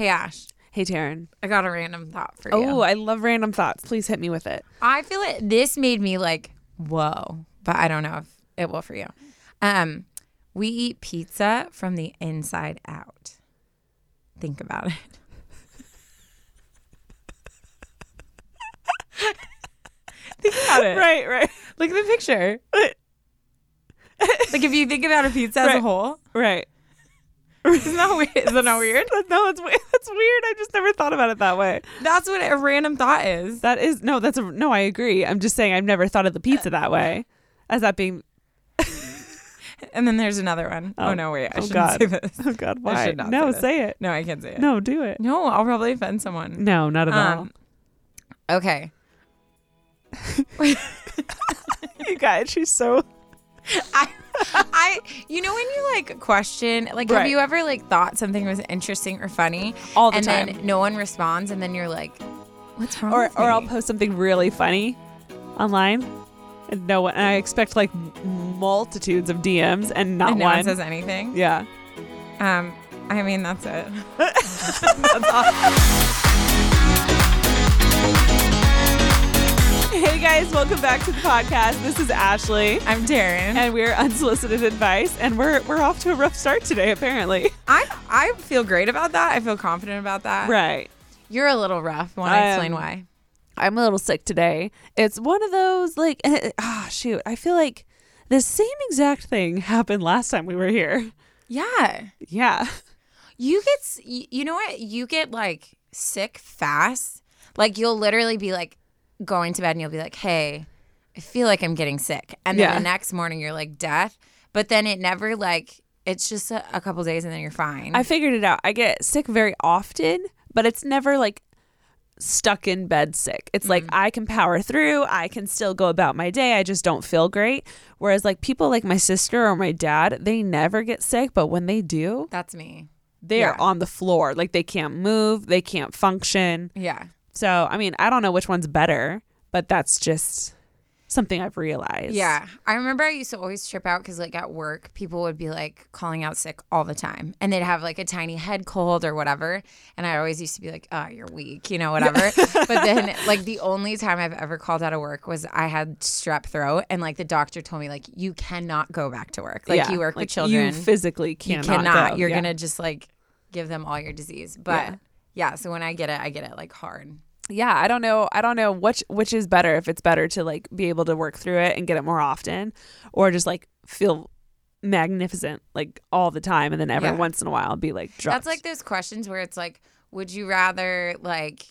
Hey Ash, Hey, Taryn. I got a random thought for you. Oh, I love random thoughts. Please hit me with it. I feel it. This made me like, whoa, but I don't know if it will for you. Um, we eat pizza from the inside out. Think about it. Think about it. Right, right, Look at the picture. like if you think about a pizza as a whole, right. isn't that weird? Isn't that weird? No, that's weird. That's weird. I just never thought about it that way. That's what a random thought is. That is no. That's a no. I agree. I'm just saying I've never thought of the pizza that way, as that being. And then there's another one. Oh, Oh. no, wait, I Oh, shouldn't God. say this. Oh God, I why? should not no, say say it. No, I can't say it. No, do it. No, I'll probably offend someone. No, not at Um, okay. You guys, she's so. I, I, you know when you like question, like, have you ever like thought something was interesting or funny, All the and time. then no one responds, and then you're like, what's wrong? Or or I'll post something really funny, online, and no one. And I expect like multitudes of DMs and not and no one. one says anything. yeah. Um, I mean that's it. Hey guys, welcome back to the podcast. This is Ashley. I'm Taryn. And we're unsolicited advice, and we're we're off to a rough start today, apparently. I I feel great about that. I feel confident about that. Right. You're a little rough. Want to explain why? I'm a little sick today. It's one of those like ah shoot. I feel like the same exact thing happened last time we were here. Yeah. Yeah. You get, you know what? You get like sick fast. Like you'll literally be like going to bed and you'll be like, hey, I feel like I'm getting sick. And then Yeah. the next morning you're like, death. But then it never like, it's just a, a couple days and then you're fine. I figured it out. I get sick very often, but it's never like stuck in bed sick. It's like mm-hmm. I can power through. I can still go about my day. I just don't feel great. Whereas like people like my sister or my dad, they never get sick, but when they do, That's me. they're on the floor. Like they can't move, they can't function. Yeah. So, I mean, I don't know which one's better, but that's just something I've realized. Yeah. I remember I used to always trip out because, like, at work, people would be like calling out sick all the time and they'd have like a tiny head cold or whatever. And I always used to be like, oh, you're weak, you know, whatever. but then, like, the only time I've ever called out of work was I had strep throat. And, like, the doctor told me, like, you cannot go back to work. Like, Yeah, you work like, with children. You physically cannot. You cannot. go. You're Yeah. going to just, like, give them all your disease. But Yeah. Yeah. So when I get it, I get it like hard. yeah i don't know i don't know which which is better if it's better to like be able to work through it and get it more often or just like feel magnificent like all the time and then every Yeah. once in a while be like dropped. That's like those questions where it's like, would you rather, like,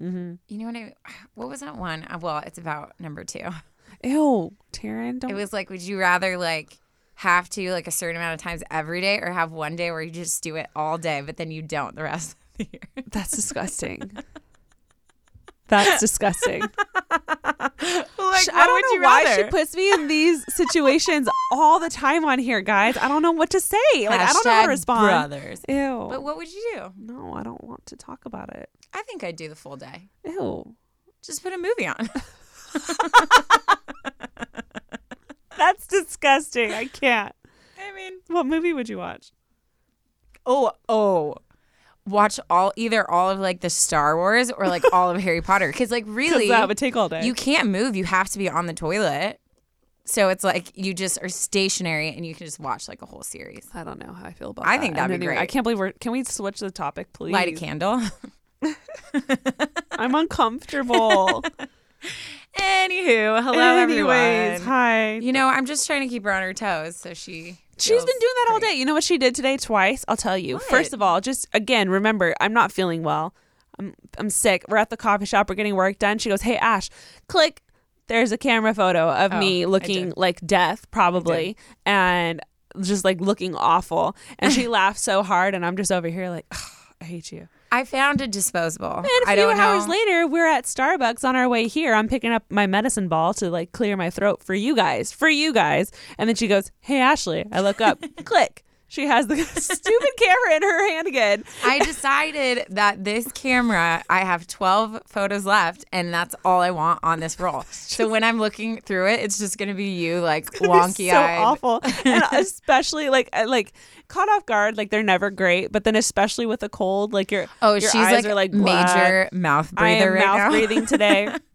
mm-hmm. You know what I? What was that one? Uh, Well, it's about number two. ew Taryn don't It was like, would you rather like have to like a certain amount of times every day, or have one day where you just do it all day, but then you don't the rest of the year? that's disgusting that's disgusting like, I don't know why she puts me in these situations all the time on here, guys. I don't know what to say. Like I don't know how to respond. Brothers. Ew. But what would you do? no, I don't want to talk about it. I think I'd do the full day. Ew. Just put a movie on. Disgusting. I can't. I mean, What movie would you watch? oh, oh. Watch all either all of like the Star Wars or like all of Harry Potter because like really that would take all day. you can't move. You have to be on the toilet. So it's like you just are stationary and you can just watch like a whole series. I don't know how I feel about that. I that. think that'd be anyway, great. I can't believe we're. Can we switch the topic, please? Light a candle. I'm uncomfortable. Anywho, hello Anyways, everyone. hi. You know, I'm just trying to keep her on her toes so she. She's been doing that all day. You know what she did today twice? I'll tell you. What? First of all, just again, remember, I'm not feeling well. I'm I'm sick. We're at the coffee shop. We're getting work done. She goes, "Hey Ash, click." There's a camera photo of Oh, me looking like death, probably, and just like looking awful. And she laughed so hard, and I'm just over here like, "Ugh, I hate you. I found a disposable. And a few hours know. later, we're at Starbucks on our way here. I'm picking up my medicine ball to like clear my throat for you guys, for you guys. And then she goes, "Hey Ashley." I look up, click. She has the stupid camera in her hand again. I decided that this camera, I have 12 photos left, and that's all I want on this roll. So when I'm looking through it, it's just gonna be you like wonky so eyed. awful, and especially like uh, like caught off guard. Like they're never great, but then especially with a cold, like your Oh, your she's eyes like, are like major mouth I am breather right mouth now. breathing today.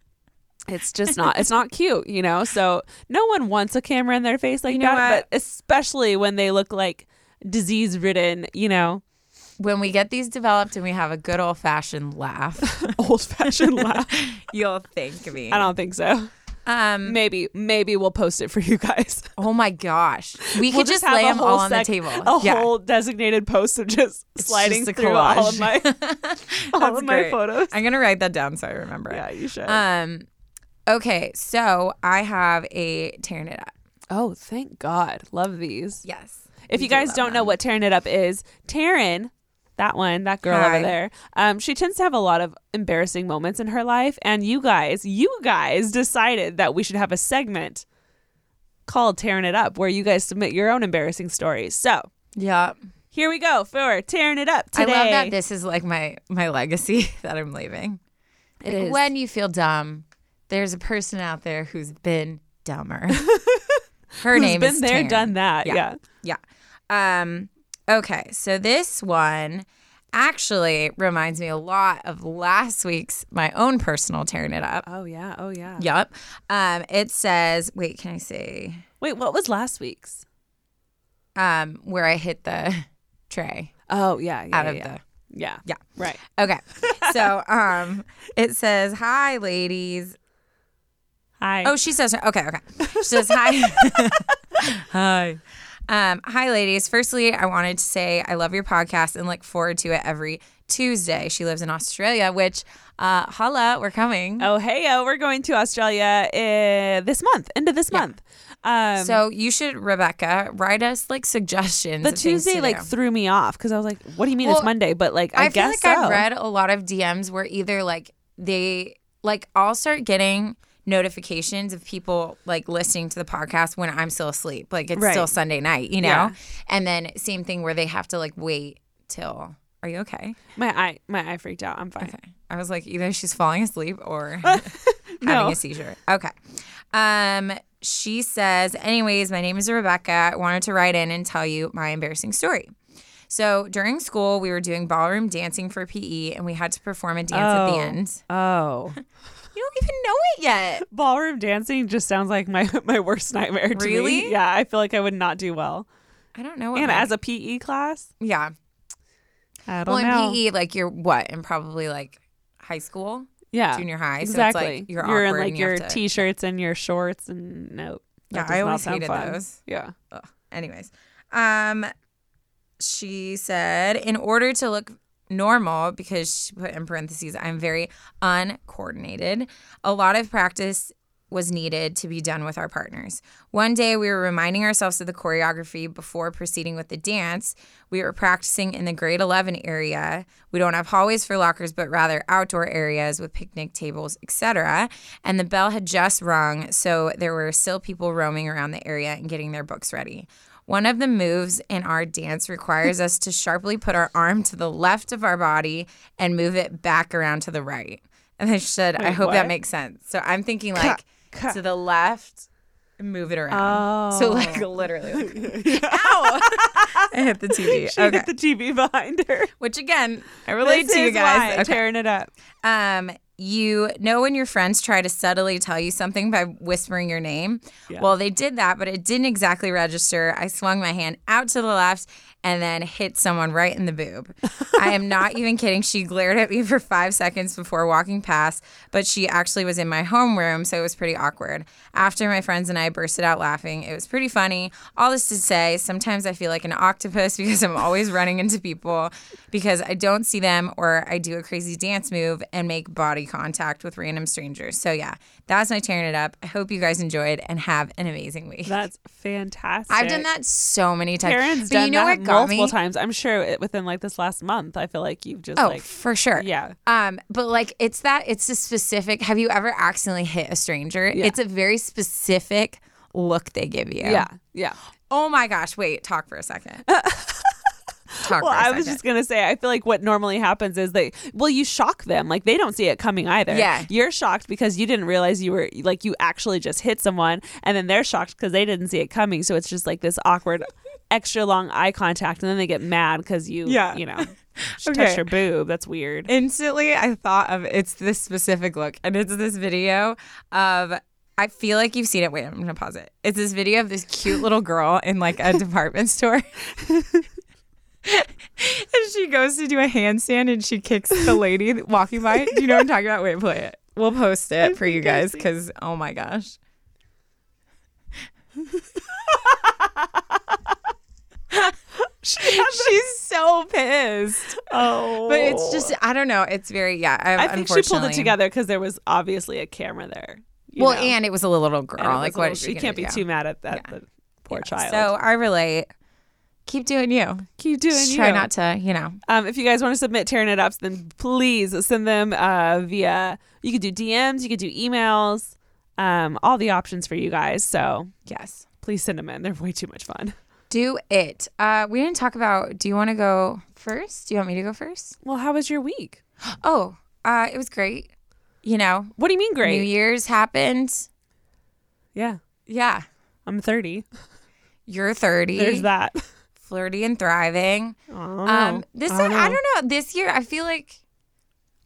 It's just not. It's not cute, you know. So no one wants a camera in their face like You know that. what? But especially when they look like disease ridden, you know, when we get these developed and we have a good old fashioned laugh, old fashioned laugh. you'll thank me. I don't think so. Um. Maybe maybe we'll post it for you guys. Oh my gosh, we We'll could just have lay them all on the table. A yeah. whole designated post of just It's sliding just through all of my all That's of my great. photos. I'm gonna write that down so I remember. Yeah, you should. Um. Okay, so I have a tearing it up. oh, thank God. Love these. Yes. If you do guys don't know what tearing it up is, Taryn, that one, that girl Hi. over there, um, she tends to have a lot of embarrassing moments in her life. And you guys, you guys decided that we should have a segment called Tearing It Up where you guys submit your own embarrassing stories. So Yeah. here we go for Tearing It Up today. I love that this is like my my legacy that I'm leaving. It Like, is. When you feel dumb, there's a person out there who's been dumber. Her name been is there, Taryn. done that. Yeah. Yeah. Yeah. Um. Okay. So this one actually reminds me a lot of last week's my own personal tearing it up. Oh, yeah. Oh, yeah. Yep. Um. It says, wait, can I see? Wait, what was last week's? um, where I hit the tray Oh, yeah. yeah out yeah, of yeah. the Yeah. Yeah. Right. Okay. so um it says, Hi ladies. Hi. Oh, she says okay, okay. She says hi. hi. Um, hi ladies. Firstly, I wanted to say I love your podcast and look forward to it every Tuesday. She lives in Australia, which uh holla, we're coming. Oh, hey, oh, we're going to Australia uh, this month, end of this month. Um, so you should, Rebecca, write us like suggestions. the Tuesday like do. through me off because I was like, "What do you mean Well, it's Monday?" But like, I, I, feel guess like so. I've read a lot of DMs where either like they like I'll start getting notifications of people like listening to the podcast when I'm still asleep. Like it's Right. still Sunday night, you know? Yeah. And then same thing where they have to like wait till are you okay? my eye, my eye freaked out. I'm fine. Okay. I was like either she's falling asleep or having a seizure. Okay. Um she says, anyways, my name is Rebecca. I wanted to write in and tell you my embarrassing story. So during school, we were doing ballroom dancing for PE and we had to perform a dance at the Oh. end. Oh, You don't even know it yet. ballroom dancing just sounds like my my worst nightmare. To Really? Me. Yeah, I feel like I would not do well. I don't know what. And my- as a PE class, yeah. I don't Well, know. in PE, like you're what? In probably like high school, yeah, junior high. exactly. So it's like you're, in like you your to- t-shirts and your shorts and no. Yeah, I always hated fun. those. Yeah. Ugh. Anyways, um, she said, in order to look normal, because she put in parentheses, I'm very uncoordinated. A lot of practice was needed to be done with our partners. One day we were reminding ourselves of the choreography before proceeding with the dance. We were practicing in the grade 11 area. We don't have hallways for lockers, but rather outdoor areas with picnic tables, etc. And the bell had just rung, so there were still people roaming around the area and getting their books ready. One of the moves in our dance requires us to sharply put our arm to the left of our body and move it back around to the right. And I said, I Wait, hope that makes sense. So I'm thinking like to the left move it around. Oh. So like literally, like, ow! I hit the TV. She okay. hit the TV behind her. Which again, I relate This to you guys. Okay. tearing it up. Um, you know when your friends try to subtly tell you something by whispering your name? Yeah. Well, they did that, but it didn't exactly register. I swung my hand out to the left and then hit someone right in the boob. I am not even kidding. She glared at me for five seconds before walking past, but she actually was in my homeroom, so it was pretty awkward. After my friends and I bursted out laughing, it was pretty funny. All this to say, sometimes I feel like an octopus because I'm always running into people because I don't see them or I do a crazy dance move and make body contact with random strangers. So yeah, that's my tearing it up. I hope you guys enjoyed and have an amazing week. That's fantastic. I've done that so many times. Taryn's but done you know that multiple me? times. I'm sure it, within like this last month, I feel like you've just Oh, like for sure. yeah. Um, but like it's that it's a specific. Have you ever accidentally hit a stranger? Yeah. It's a very specific look they give you. Yeah, yeah. Oh my gosh! Wait, talk for a second. talk Well, I was just gonna say, I feel like what normally happens is they, well, you shock them, like they don't see it coming either. Yeah. you're shocked because you didn't realize you were like you actually just hit someone, and then they're shocked because they didn't see it coming. So it's just like this awkward, extra long eye contact, and then they get mad because you, Yeah. you know, Okay. touched your boob. That's weird. instantly I thought of it's this specific look and it's this video of I feel like you've seen it. Wait, I'm gonna pause it. It's this video of this cute little girl in like a department store. And she goes to do a handstand and she kicks the lady walking by. Do you know what I'm talking about? Wait, play it. We'll post it for you guys because oh my gosh. She's so pissed. Oh, But it's just oh. I don't know. It's very yeah. I, I think she pulled it together because there was obviously a camera there. Well, know? and it was a little girl. And it was like a what little- she can't be gonna too mad at that Yeah. poor Yeah. child. So I relate. Keep doing you. keep doing Just you. try not to, you know. Um, if you guys want to submit tearing it ups, then please send them uh, via. You could do DMs, you could do emails, um, all the options for you guys. So Yes. please send them in. They're way too much fun. Do it. Uh, we didn't talk about. Do you want to go first? Do you want me to go first? Well, how was your week? Oh, uh, it was great. You know, What do you mean great? New Year's happened. yeah, Yeah, I'm 30. you're 30. There's that. Flirty and thriving. Oh, Um, this I I don't know. This year, I feel like,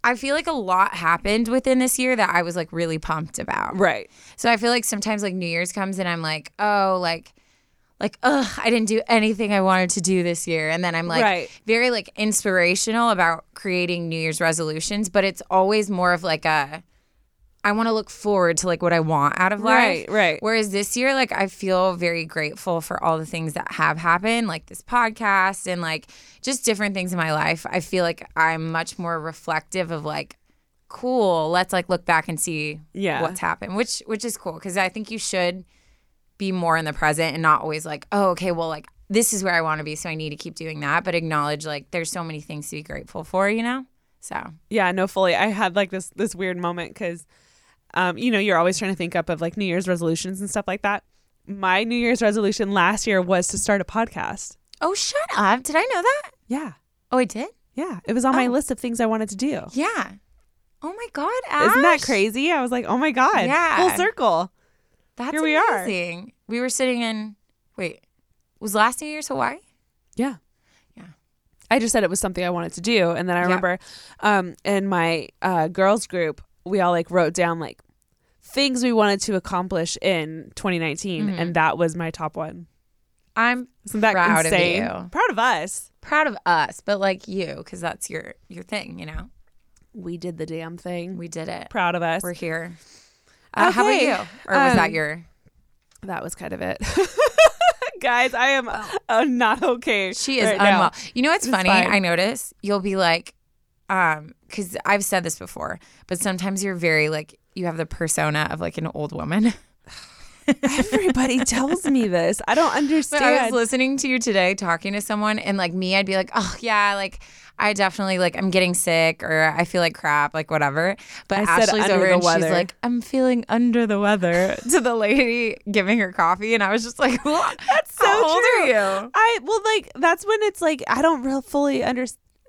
I feel like a lot happened within this year that I was like really pumped about. right. So I feel like sometimes like New Year's comes and I'm like, oh, like, like, ugh, I didn't do anything I wanted to do this year. And then I'm like Right. very like inspirational about creating New Year's resolutions, but it's always more of like a, I want to look forward to like what I want out of life. Right, right. Whereas this year, like, I feel very grateful for all the things that have happened, like this podcast and like just different things in my life. I feel like I'm much more reflective of like, cool, let's like look back and see Yeah. what's happened, which which is cool because I think you should be more in the present and not always like, oh, okay, well, like this is where I want to be, so I need to keep doing that, but acknowledge like there's so many things to be grateful for, you know. So Yeah, no, fully. I had like this this weird moment because, um, you know, you're always trying to think up of like New Year's resolutions and stuff like that. My New Year's resolution last year was to start a podcast. oh, shut up! Did I know that? Yeah, Oh, I did. yeah. It was on my Oh. list of things I wanted to do. Yeah. Oh my God, Ash. Isn't that crazy? I was like, oh my god, Yeah. full circle. That's Here we are. amazing. We were sitting in. Wait, was last New Year's Hawaii? Yeah. Yeah. I just said it was something I wanted to do. And then I remember um, in my uh, girls group, we all like wrote down like things we wanted to accomplish in 2019. Mhm. And that was my top one. I'm Isn't that Proud of you. Proud of us. proud of us, but like you, because that's your your thing. You know, We did the damn thing. we did it. Proud of us. We're here. Uh, How about you? Or was that Um, your? that was kind of it. Guys, I am uh, not okay. She is right now. You know what's It's funny? fine. I notice you'll be like, um, because I've said this before, but sometimes you're very like you have the persona of like an old woman. Everybody tells me this. I don't But I was listening to you today talking to someone, and like me, I'd be like, oh yeah, like I definitely like I'm getting sick or I feel like crap, like whatever. But I Ashley's over and weather. she's like, I'm feeling under the weather to the lady giving her coffee, and I was just like, what? That's so How old true. are you? I well, like that's when it's like I don't real fully under,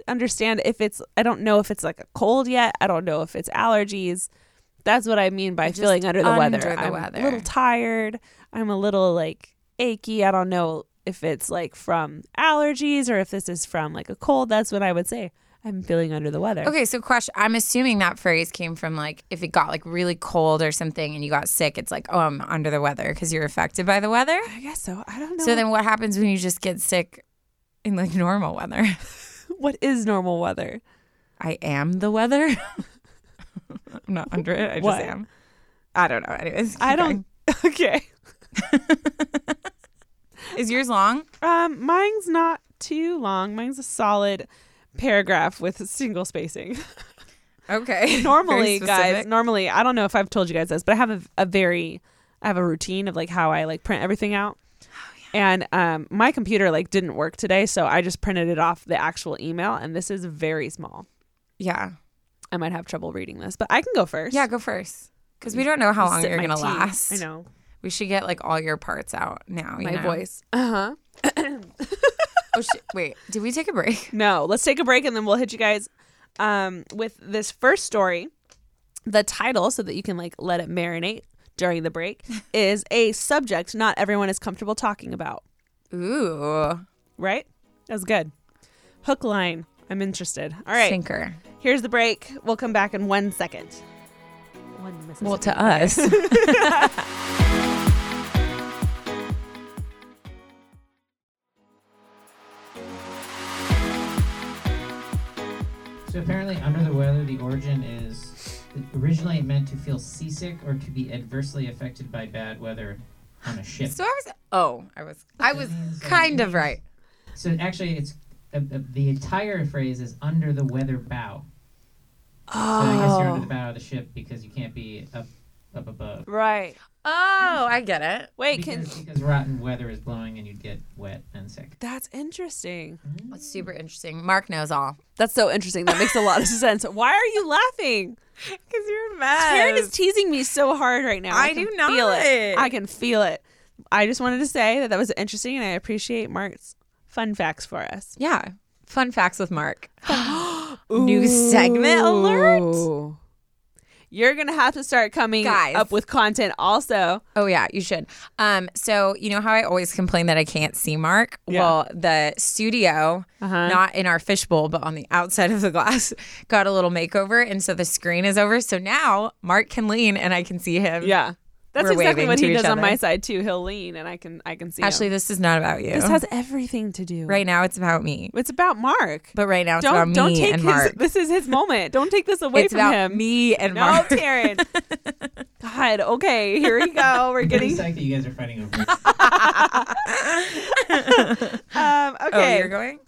understand if it's. I don't know if it's like a cold yet. I don't know if it's allergies. That's what I mean by Just feeling under the under weather. the I'm weather. a little tired. I'm a little like achy. I don't know if it's like from allergies or if this is from like a cold. That's what I would say. I'm feeling under the weather. Okay, so question. I'm assuming that phrase came from like if it got like really cold or something and you got sick, it's like, oh, I'm under the weather because you're affected by the weather. I guess so. I don't know. So then what happens when you just get sick in like normal weather? what is normal weather? I am the weather. I'm not under it. I What? just am. I don't know. Anyways, I don't. Okay. Is yours long? Um, mine's not too long. Mine's a solid paragraph with single spacing. Okay. normally, guys, normally, I don't know if I've told you guys this, but I have a, a very, I have a routine of like how I like print everything out. Oh, yeah. And um, my computer like didn't work today, so I just printed it off the actual email, and this is very small. Yeah. I might have trouble reading this, but I can go first. Yeah. Go first. Because we don't know how long Sip you're my gonna tea. last. I know. We should get like all your parts out now. you My know? voice. Uh huh. Oh, sh- wait, did we take a break? No, let's take a break and then we'll hit you guys um, with this first story. The title, so that you can like let it marinate during the break, is a subject not everyone is comfortable talking about. Ooh, Right? That's good. Hook line. I'm interested. All right. sinker. Here's the break. We'll come back in one second. One Well, to us. So apparently, under the weather, the origin is originally meant to feel seasick or to be adversely affected by bad weather on a ship. so I was. Oh, I was. I was kind of right. So actually, it's uh, the entire phrase is under the weather bow. Oh. So I guess you're under the bow of the ship because you can't be up up above. Right. Oh, I get it. Wait, can Because, because rotten weather is blowing and you'd get wet and sick. that's interesting. That's super interesting. Mark knows all. That's so interesting. That makes a lot of sense. Why are you laughing? Because you're mad. Taryn is teasing me so hard right now. I can do Feel it. I can feel it. I just wanted to say that that was interesting, and I appreciate Mark's fun facts for us. Yeah. Fun facts with Mark. New segment alert. You're gonna have to start coming Guys. up with content also. Oh yeah, you should. Um, so you know how I always complain that I can't see Mark? Yeah. Well, the studio, Uh-huh. not in our fishbowl, but on the outside of the glass, got a little makeover, and so the screen is over. So now Mark can lean and I can see him. Yeah, that's We're exactly what he each does on my side too. He'll lean, and I can I can see. him. Ashley, this is not about you. this has everything to do. right now, it's about me. It's about Mark. But right now, it's don't about me don't take and his. Mark. This is his moment. Don't take this away it's from about him. me and no, Mark. Taryn. God. Okay, here we go. We're I'm getting. psyched that you guys are fighting over it. Um, Oh, okay. you're going?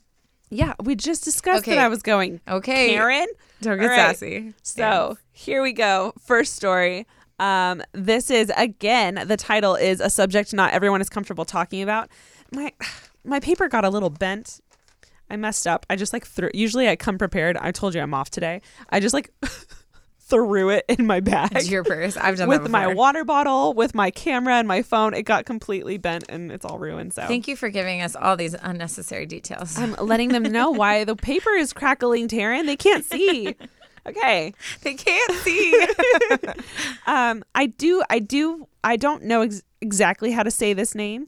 yeah, we just discussed Okay. that I was going. Okay. Taryn. Don't get right. sassy. So here we go. First story. Um, this is again the title is a subject not everyone is comfortable talking about. My my paper got a little bent. I messed up. I just like threw. Usually I come prepared. I told you I'm off today. I just like threw it in my bag It's your purse. I've done with my water bottle, with my camera and my phone. It got completely bent and it's all ruined. So Thank you for giving us all these unnecessary details. I'm letting them know why the paper is crackling, Taryn. They can't see. Okay. they can't see. Um, I do, I do, I don't know ex- exactly how to say this name.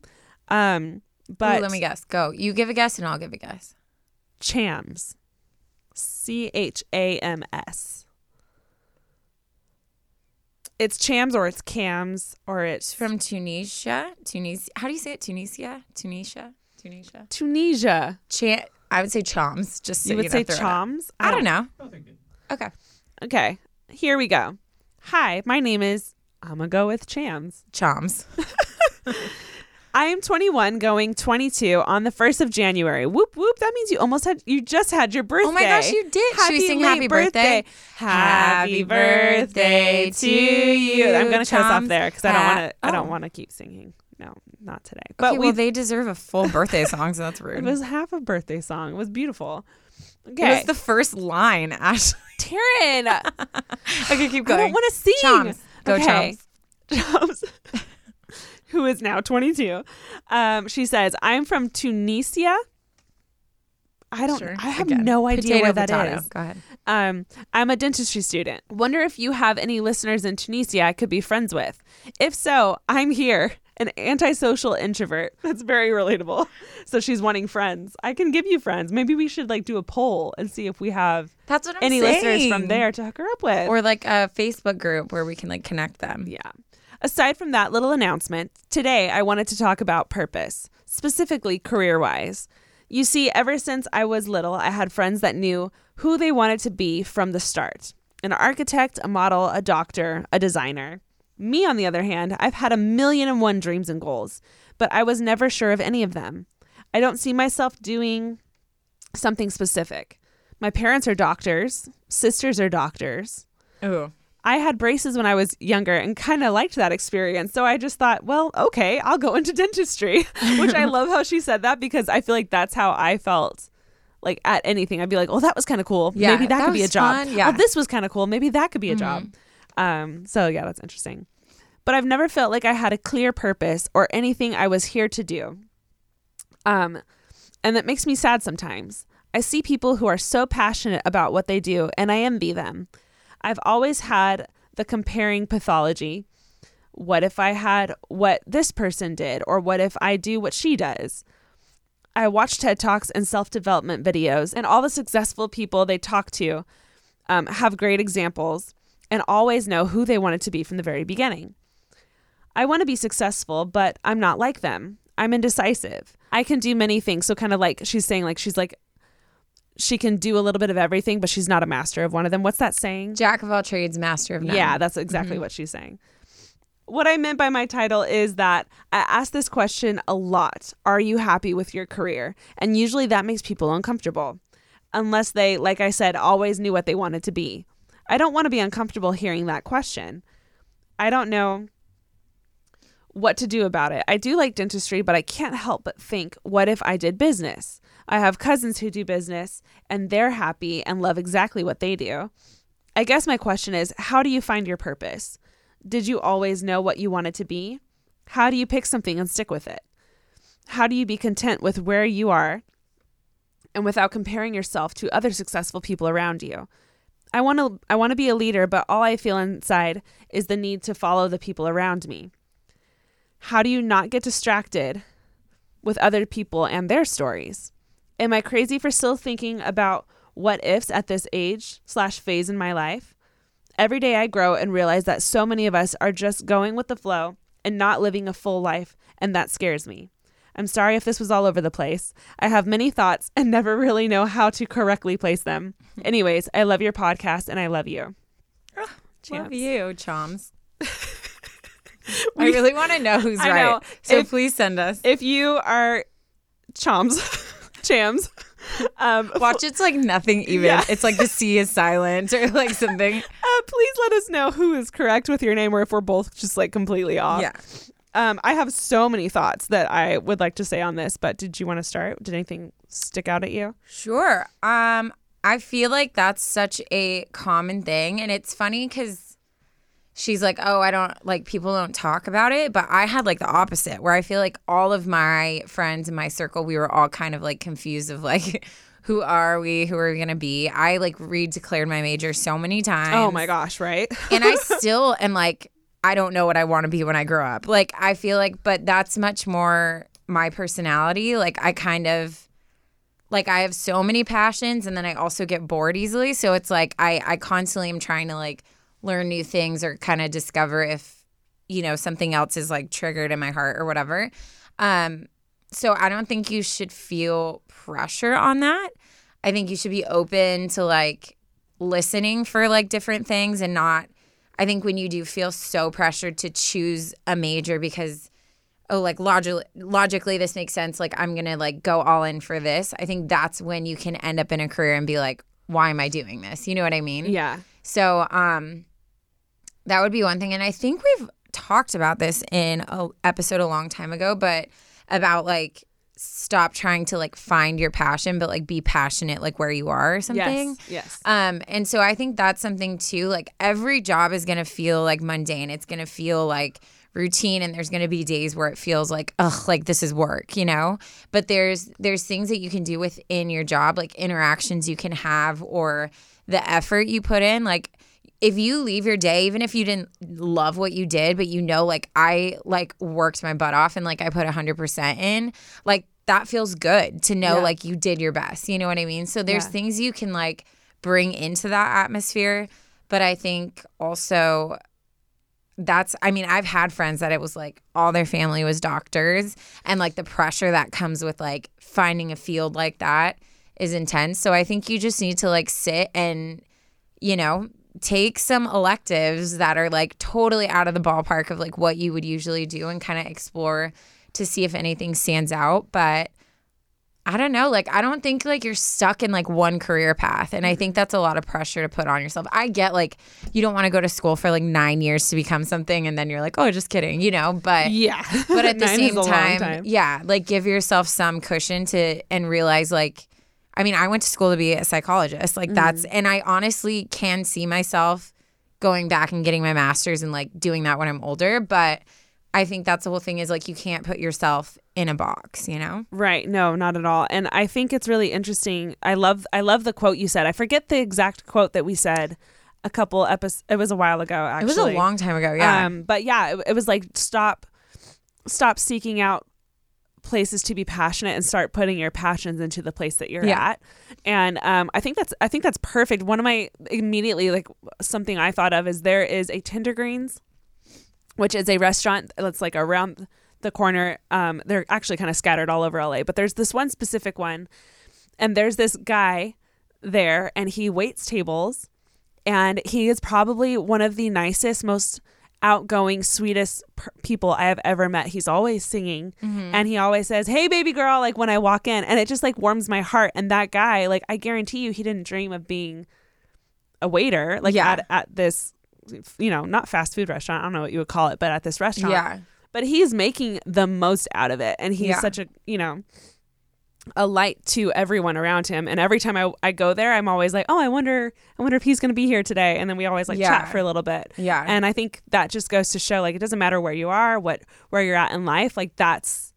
Um, but Ooh, let me guess. Go. You give a guess and I'll give a guess. Chams, C H A M S. It's Chams or it's Cams or it's It's from Tunisia. Tunisia. How do you say it? Tunisia? Tunisia? Tunisia? Tunisia. Ch- I would say choms. Just so You would know, say throw it out. Chams? I don't know. Both are good. Okay. Okay, here we go. Hi, my name is. I'm gonna go with Chams. Chams. I am 21, going 22 on the 1st of January. Whoop whoop! That means you almost had, you just had your birthday. Oh my gosh, you did. Should we sing happy birthday? Happy birthday to you. I'm gonna cut us off there because I don't want to. I Oh. don't want to keep singing. No, not today. But okay, we. well, they deserve a full birthday song, so that's rude. it was half a birthday song. It was beautiful. It was the first line, Ashley. Taryn. Okay, keep going. I don't want to sing. Choms. Go Okay. Choms. Choms, who is now 22. Um, she says, I'm from Tunisia. I don't, Sure. I have Again. no idea Potato, where that is. potato. Go ahead. Um, I'm a dentistry student. Wonder if you have any listeners in Tunisia I could be friends with. If so, I'm here, an antisocial introvert. That's very relatable. So she's wanting friends. I can give you friends. Maybe we should like do a poll and see if we have That's what I'm any saying. listeners from there to hook her up with. Or like a Facebook group where we can like connect them. Yeah. Aside from that little announcement, today I wanted to talk about purpose, specifically career wise. You see, ever since I was little, I had friends that knew who they wanted to be from the start an architect, a model, a doctor, a designer. Me, on the other hand, I've had a million and one dreams and goals, but I was never sure of any of them. I don't see myself doing something specific. My parents are doctors, sisters are doctors. Ooh. I had braces when I was younger and kind of liked that experience. So I just thought, well, okay, I'll go into dentistry, which I love how she said that because I feel like that's how I felt like at anything. I'd be like, oh, that was kind of cool. Yeah, Maybe that, that could be a job. fun. Yeah. Oh, this was kind of cool. Maybe that could be a mm-hmm. job. Um, so yeah, that's interesting. but I've never felt like I had a clear purpose or anything I was here to do. Um, and that makes me sad sometimes. I see people who are so passionate about what they do, and I envy them. I've always had the comparing pathology. What if I had what this person did, or what if I do what she does? I watch TED Talks and self development videos, and all the successful people they talk to um, have great examples and always know who they wanted to be from the very beginning. I want to be successful, but I'm not like them. I'm indecisive. I can do many things. So, kind of like she's saying, like, she's like, she can do a little bit of everything, but she's not a master of one of them. What's that saying? Jack of all trades, master of none. Yeah, that's exactly mm-hmm. what she's saying. What I meant by my title is that I ask this question a lot Are you happy with your career? And usually that makes people uncomfortable, unless they, like I said, always knew what they wanted to be. I don't want to be uncomfortable hearing that question. I don't know what to do about it. I do like dentistry, but I can't help but think, what if I did business? I have cousins who do business and they're happy and love exactly what they do. I guess my question is how do you find your purpose? Did you always know what you wanted to be? How do you pick something and stick with it? How do you be content with where you are and without comparing yourself to other successful people around you? I want to I want to be a leader, but all I feel inside is the need to follow the people around me. How do you not get distracted with other people and their stories? Am I crazy for still thinking about what ifs at this age slash phase in my life? Every day I grow and realize that so many of us are just going with the flow and not living a full life, and that scares me. I'm sorry if this was all over the place. I have many thoughts and never really know how to correctly place them. Anyways, I love your podcast and I love you. Love Chams. you, Choms. I really want to know who's I right. know. So If- please send us. If you are choms, chams, um, Watch it's like nothing even. Yeah. It's like the sea is silent or like something. uh, please let us know who is correct with your name or if we're both just like completely off. Yeah. Um, I have so many thoughts that I would like to say on this, but did you want to start? Did anything stick out at you? Sure. Um, I feel like that's such a common thing, and it's funny because she's like, "Oh, I don't like people don't talk about it," but I had like the opposite, where I feel like all of my friends in my circle, we were all kind of like confused of like. Who are we? Who are we gonna be? I like redeclared my major so many times. Oh my gosh, right? and I still am like, I don't know what I want to be when I grow up. Like, I feel like, but that's much more my personality. Like, I kind of, like, I have so many passions, and then I also get bored easily. So it's like I, I constantly am trying to like learn new things or kind of discover if, you know, something else is like triggered in my heart or whatever. Um, so I don't think you should feel pressure on that. I think you should be open to like listening for like different things and not I think when you do feel so pressured to choose a major because oh like logically logically this makes sense like I'm going to like go all in for this. I think that's when you can end up in a career and be like why am I doing this? You know what I mean? yeah. So um that would be one thing and I think we've talked about this in a episode a long time ago but about like stop trying to like find your passion but like be passionate like where you are or something. Yes. Yes. Um, and so I think that's something too. Like every job is gonna feel like mundane. It's gonna feel like routine and there's gonna be days where it feels like, ugh, like this is work, you know? But there's there's things that you can do within your job, like interactions you can have or the effort you put in. Like if you leave your day, even if you didn't love what you did, but you know, like I like worked my butt off and like I put hundred percent in, like that feels good to know Yeah. like you did your best. You know what I mean? So there's Yeah. things you can like bring into that atmosphere. But I think also that's I mean, I've had friends that it was like all their family was doctors and like the pressure that comes with like finding a field like that is intense. So I think you just need to like sit and you know, take some electives that are like totally out of the ballpark of like what you would usually do and kind of explore to see if anything stands out. But I don't know. Like, I don't think like you're stuck in like one career path. And I think that's a lot of pressure to put on yourself. I get like you don't want to go to school for like nine years to become something and then you're like, oh, just kidding, you know? But yeah. but at the same time, time. yeah, like give yourself some cushion to and realize like I mean, I went to school to be a psychologist. Like that's Mm-hmm. and I honestly can see myself going back and getting my master's and like doing that when I'm older. But I think that's the whole thing is like you can't put yourself in a box, you know? Right. No, not at all. And I think it's really interesting. I love I love the quote you said. I forget the exact quote that we said a couple episodes it was a while ago actually. It was a long time ago, yeah. Um but yeah, it, it was like stop stop seeking out places to be passionate and start putting your passions into the place that you're Yeah. at. And um I think that's I think that's perfect. One of my immediately like something I thought of is there is a Tender Greens which is a restaurant that's like around the corner. Um, they're actually kind of scattered all over LA, but there's this one specific one, and there's this guy there, and he waits tables, and he is probably one of the nicest, most outgoing, sweetest per- people I have ever met. He's always singing, mm-hmm. and he always says, "Hey, baby girl," like when I walk in, and it just like warms my heart. And that guy, like, I guarantee you, he didn't dream of being a waiter, like Yeah. at at this you know, not fast food restaurant. I don't know what you would call it, but at this restaurant. yeah. But he's making the most out of it. And he's Yeah. such a, you know, a light to everyone around him. And every time I, I go there, I'm always like, oh, I wonder, I wonder if he's going to be here today. And then we always like Yeah. chat for a little bit. Yeah. And I think that just goes to show like, it doesn't matter where you are, what, where you're at in life. Like that's,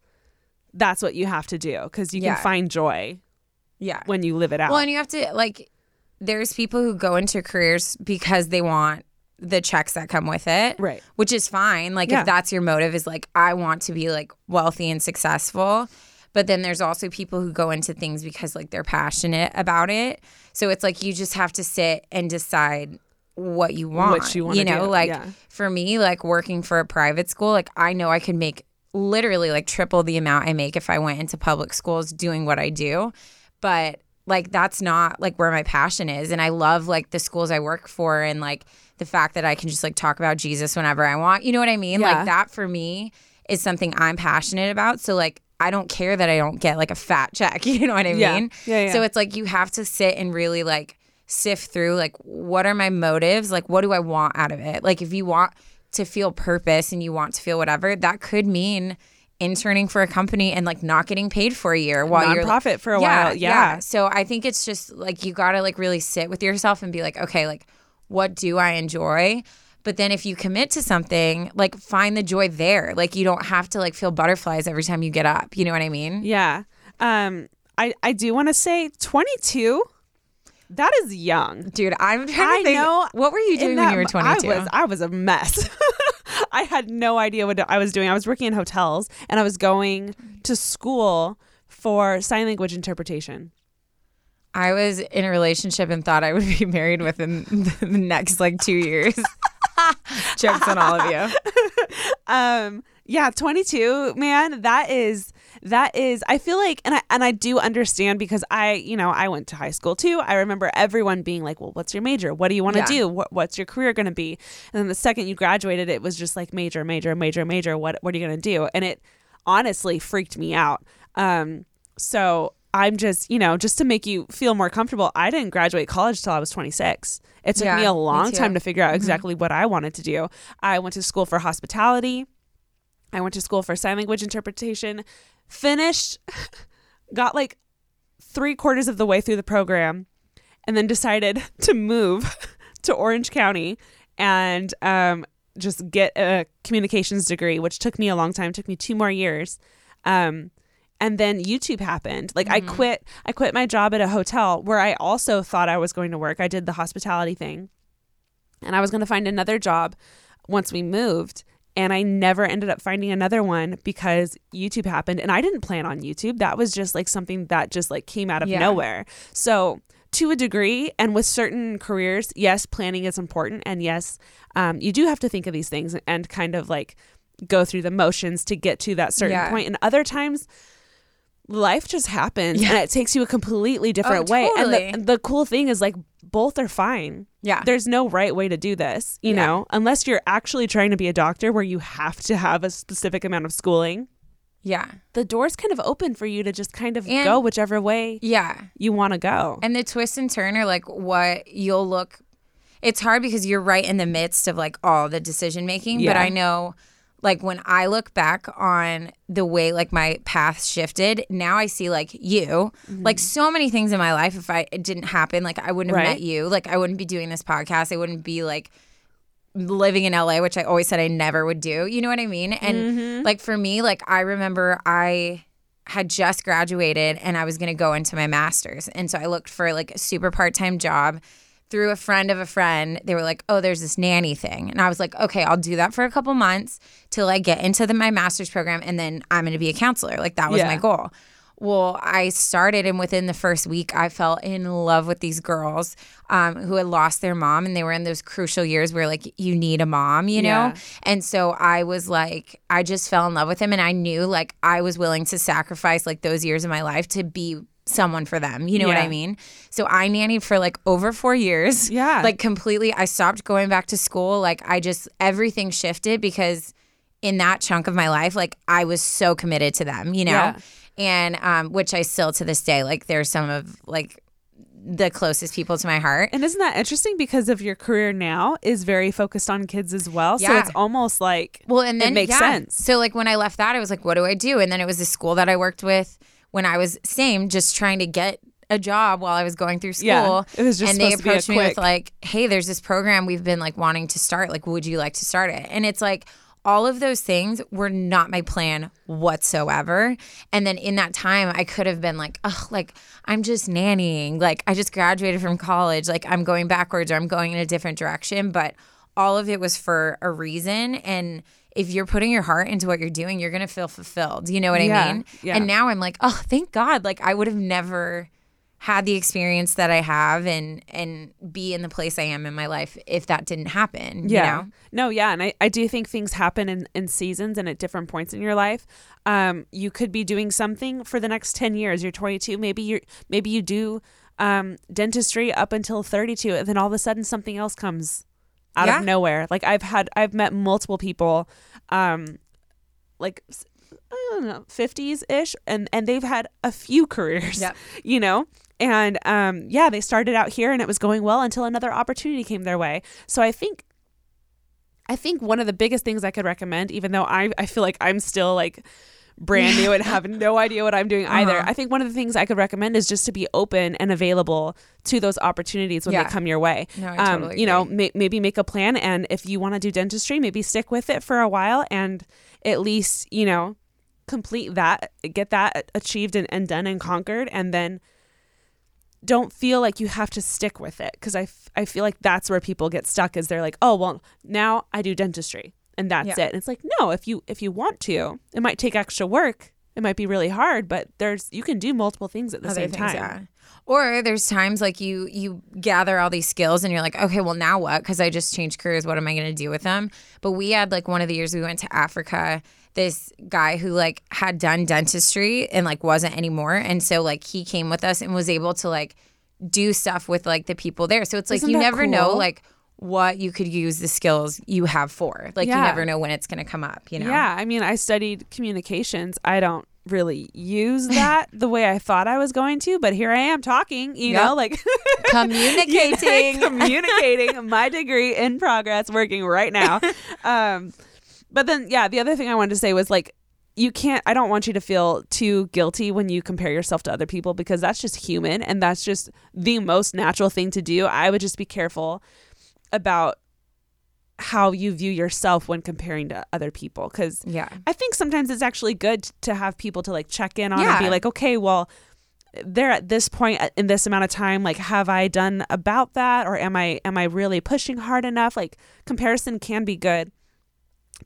that's what you have to do because you Yeah. can find joy yeah. when you live it out. Well, and you have to like there's people who go into careers because they want the checks that come with it. Right. Which is fine. Like Yeah. if that's your motive is like I want to be like wealthy and successful. But then there's also people who go into things because like they're passionate about it. So it's like you just have to sit and decide what you want. What you wanna You know, do, like yeah. for me, like working for a private school, like I know I could make literally like triple the amount I make if I went into public schools doing what I do. But like that's not like where my passion is. And I love like the schools I work for and like the fact that I can just like talk about Jesus whenever I want. You know what I mean? Yeah. Like that for me is something I'm passionate about. So like I don't care that I don't get like a fat check. You know what I Yeah. mean? Yeah, yeah. So it's like you have to sit and really like sift through like what are my motives? Like what do I want out of it? Like if you want to feel purpose and you want to feel whatever, that could mean interning for a company and like not getting paid for a year while you're Nonprofit for a while. Yeah. Yeah. So I think it's just like you got to like really sit with yourself and be like, okay, like what do I enjoy? But then if you commit to something, like find the joy there. Like you don't have to like feel butterflies every time you get up. You know what I mean? Yeah. Um, I, I do want to say 22. That is young. Dude, I'm trying I think. know. What were you In doing when that you were 22? I was I was a mess. I had no idea what I was doing. I was working in hotels and I was going to school for sign language interpretation. I was in a relationship and thought I would be married within the next like two years. Jokes on all of you. Um yeah, 22, man, that is that is I feel like and I and I do understand because I, you know, I went to high school too. I remember everyone being like, "Well, what's your major? What do you want to Yeah. do? What, what's your career going to be?" And then the second you graduated, it was just like major, major, major, major. What what are you going to do? And it honestly freaked me out. Um so I'm just, you know, just to make you feel more comfortable, I didn't graduate college till I was 26. It took Yeah, me me a long too. time to figure out exactly what I wanted to do. I went to school for hospitality. I went to school for sign language interpretation, finished, got like three quarters of the way through the program, and then decided to move to Orange County and um, just get a communications degree, which took me a long time, took me two more years. Um, and then YouTube happened. Like I quit, I quit my job at a hotel where I also thought I was going to work. I did the hospitality thing, and I was going to find another job once we moved and I never ended up finding another one because YouTube happened and I didn't plan on YouTube. That was just like something that just like came out of Yeah. nowhere. So to a degree and with certain careers, yes, planning is important and yes, um, you do have to think of these things and kind of like go through the motions to get to that certain Yeah. point. And other times life just happens Yeah. and it takes you a completely different Oh, way. totally. And the, the cool thing is like both are fine Yeah. there's no right way to do this, you Yeah. know, unless you're actually trying to be a doctor where you have to have a specific amount of schooling. Yeah. The door's kind of open for you to just kind of And- go whichever way Yeah. you want to go. And the twist and turn are like what you'll look. It's hard because you're right in the midst of like all the decision making. But I know, like when I look back on the way like my path shifted, now I see like you, like so many things in my life. If I it didn't happen, like I wouldn't have Right. met you. Like I wouldn't be doing this podcast. I wouldn't be like living in LA, which I always said I never would do. You know what I mean? And Mm-hmm. like for me, like I remember I had just graduated and I was going to go into my master's. And so I looked for like a super part time job through a friend of a friend. They were like, oh, there's this nanny thing. And I was like, okay, I'll do that for a couple months till I get into the, my master's program. And then I'm going to be a counselor. Like that was Yeah. my goal. Well, I started, and within the first week, I fell in love with these girls um, who had lost their mom, and they were in those crucial years where, like, you need a mom, you know? Yeah. And so I was like, I just fell in love with him, and I knew, like, I was willing to sacrifice, like, those years of my life to be someone for them. You know what I mean? So I nannied for, like, over four years. Yeah. Like, completely. I stopped going back to school. Like, I just, everything shifted because in that chunk of my life, like, I was so committed to them, you know? Yeah. and um, which I still to this day like they're some of like the closest people to my heart. And isn't that interesting because of your career now is very focused on kids as well. So it's almost like Well, and then it makes yeah. sense. So like when I left that, I was like, what do I do? And then it was the school that I worked with when I was same, just trying to get a job while I was going through school. Yeah, it was just and they supposed to be a approached me with like, hey, there's this program we've been like wanting to start. Like, would you like to start it? And it's like all of those things were not my plan whatsoever. And then in that time, I could have been like, oh, like I'm just nannying. Like I just graduated from college. Like I'm going backwards or I'm going in a different direction. But all of it was for a reason. And if you're putting your heart into what you're doing, you're going to feel fulfilled. You know what Yeah, I mean? yeah. And now I'm like, oh, thank God. Like I would have never had the experience that I have and and be in the place I am in my life if that didn't happen. Yeah. You know? No, yeah. And I, I do think things happen in, in seasons and at different points in your life. Um, you could be doing something for the next 10 years. You're 22. Maybe you're, maybe you do um, dentistry up until 32. And then all of a sudden something else comes out Yeah. of nowhere. Like I've had, I've met multiple people, um, like, I don't know, 50s ish. And, and they've had a few careers, Yep. you know? And um, yeah, they started out here and it was going well until another opportunity came their way. So I think I think one of the biggest things I could recommend, even though I, I feel like I'm still like brand new and have no idea what I'm doing either, Uh-huh. I think one of the things I could recommend is just to be open and available to those opportunities when Yeah. they come your way. No, I um, totally you know, maybe make a plan, and if you want to do dentistry, maybe stick with it for a while and at least you know complete that, get that achieved and, and done and conquered, and then don't feel like you have to stick with it because I, f- I feel like that's where people get stuck is they're like oh well now i do dentistry and that's Yeah. it and it's like no if you if you want to it might take extra work it might be really hard but there's you can do multiple things at the Other same things, time yeah. Or there's times like you you gather all these skills and you're like, okay, well now what? Because I just changed careers. What am I going to do with them? But we had like one of the years we went to Africa. This guy who like had done dentistry and like wasn't anymore, and so like he came with us and was able to like do stuff with like the people there. So it's like Isn't you never know like what you could use the skills you have for. Like you never know when it's going to come up. You know? yeah i mean i studied communications i don't really use that the way i thought i was going to but here i am talking you Yep. know like Communicating. communicating my degree in progress working right now um but then yeah the other thing i wanted to say was like you can't i don't want you to feel too guilty when you compare yourself to other people because that's just human and that's just the most natural thing to do i would just be careful about how you view yourself when comparing to other people because yeah. I think sometimes it's actually good to have people to like check in on and be like, okay, well, they're at this point uh, in this amount of time. Like, have I done about that, or am I am I really pushing hard enough? Like, comparison can be good,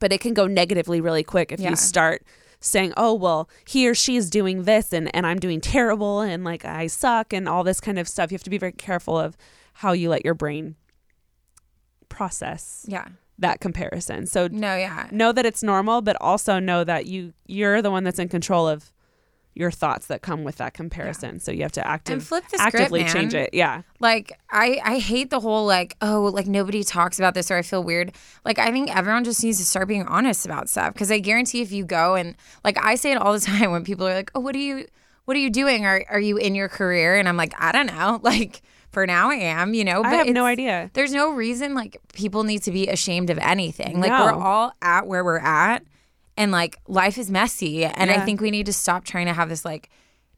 but it can go negatively really quick if Yeah. you start saying, oh, well, he or she is doing this, and and I'm doing terrible, and like I suck, and all this kind of stuff. You have to be very careful of how you let your brain process Yeah. that comparison. So No, yeah. know that it's normal but also know that you you're the one that's in control of your thoughts that come with that comparison. So you have to active, And flip the actively change it. Yeah. Like I I hate the whole like oh like nobody talks about this or I feel weird. Like I think everyone just needs to start being honest about stuff. Because I guarantee if you go and like I say it all the time when people are like oh what are you what are you doing? Are are you in your career? And I'm like I don't know. Like for now I am you know i have no idea There's no reason like people need to be ashamed of anything. Like No. we're all at where we're at and like life is messy and I think we need to stop trying to have this like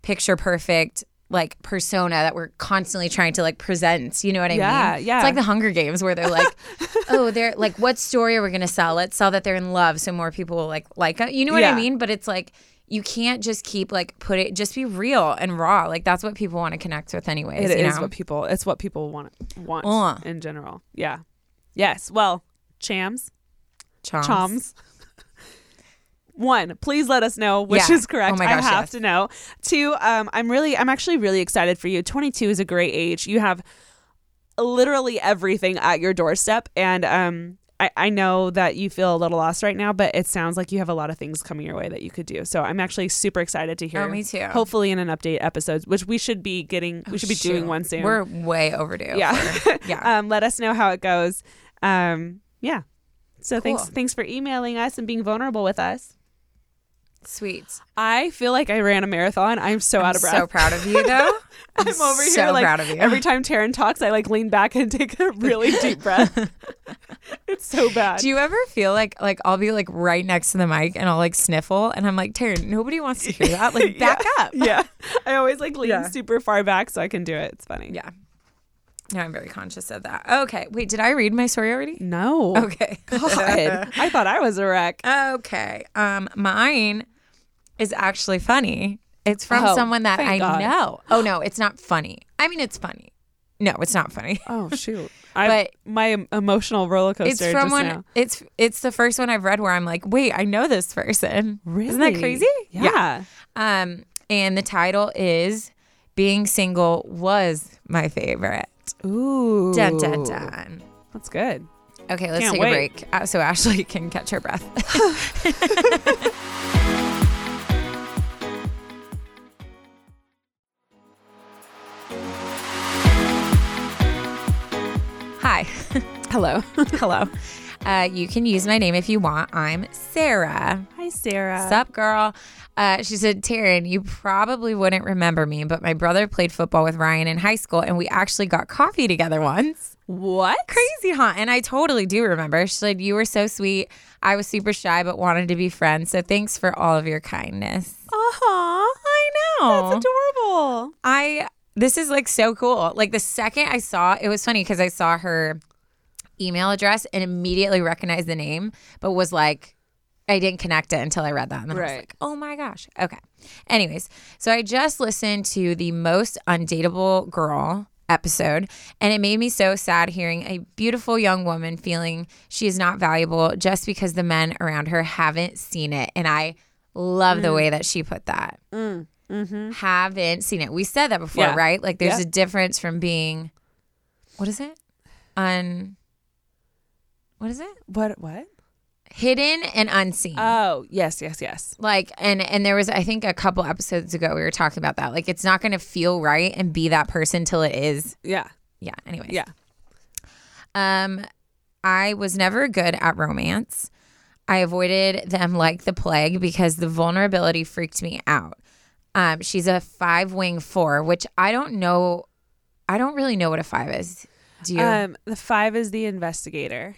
picture perfect like persona that we're constantly trying to like present. You know what I Yeah, mean? yeah. It's like the Hunger Games where they're like, oh, they're like, what story are we gonna sell? Let's sell that they're in love, so more people will like like it. You know what Yeah. I mean? But it's like you can't just keep like put it. Just be real and raw. Like that's what people want to connect with, anyways. It is know? what people. It's what people want want Uh. in general. Yeah. Yes. Well, chams, Choms. choms. One, please let us know which Yeah. is correct. Oh my I have yes. to know. Two, um, I'm really, I'm actually really excited for you. 22 is a great age. You have literally everything at your doorstep, and um, I, I know that you feel a little lost right now, but it sounds like you have a lot of things coming your way that you could do. So I'm actually super excited to hear. Oh, me too. Hopefully, in an update episode, which we should be getting, we should be doing one soon. We're way overdue. Yeah. for- yeah. um, let us know how it goes. Um, yeah. So thanks, thanks for emailing us and being vulnerable with us. Sweet. I feel like I ran a marathon. I'm so out of breath. So proud of you, though. I'm over so here like proud of you. every time Taryn talks, I like lean back and take a really deep breath. it's so bad. Do you ever feel like like I'll be like right next to the mic and I'll like sniffle and I'm like, Taryn, nobody wants to hear that. Like back up. yeah, I always like lean Yeah. super far back so I can do it. It's funny. Yeah. No, I'm very conscious of that. Okay. Wait, did I read my story already? No. Okay. God, I thought I was a wreck. okay. Um, mine is actually funny. It's from Oh, someone that I God. know. Oh no, it's not funny. I mean, it's funny. No, it's not funny. Oh shoot! I, But- my emotional roller coaster. It's from just one. now. It's it's the first one I've read where I'm like, wait, I know this person. Really? Isn't that crazy? Yeah. Um, and the title is "Being Single Was My Favorite." Ooh. Dun dun dun. That's good. Okay, let's Can't take wait. a break uh, so Ashley can catch her breath. Hi. Hello. Hello. Uh, you can use my name if you want. I'm Sarah. Hi, Sarah. Sup, girl? Uh, she said, Taryn, you probably wouldn't remember me, but my brother played football with Ryan in high school, and we actually got coffee together once. What? Crazy, huh? And I totally do remember. She said, You were so sweet. I was super shy, but wanted to be friends. So thanks for all of your kindness. Uh-huh. I know. That's adorable. I this is like so cool. Like the second I saw it was funny because I saw her email address and immediately recognized the name, but was like I didn't connect it until I read that. And then I was like, oh my gosh. Okay. Anyways, so I just listened to the most undateable girl episode and it made me so sad hearing a beautiful young woman feeling she is not valuable just because the men around her haven't seen it. And I love the mm. way that she put that mm, mm-hmm. haven't seen it. We said that before, Yeah. right? Like there's Yeah. a difference from being what is it? Un what is it? What? What? Hidden and unseen. Oh, yes, yes, yes. like and and there was I think a couple episodes ago we were talking about that. Like it's not going to feel right and be that person till it is. Yeah. Yeah, anyway. Yeah. Um I was never good at romance. I avoided them like the plague because the vulnerability freaked me out. Um, she's a five wing four, which I don't know. I don't really know what a five is. Do you? Um, the five is the investigator.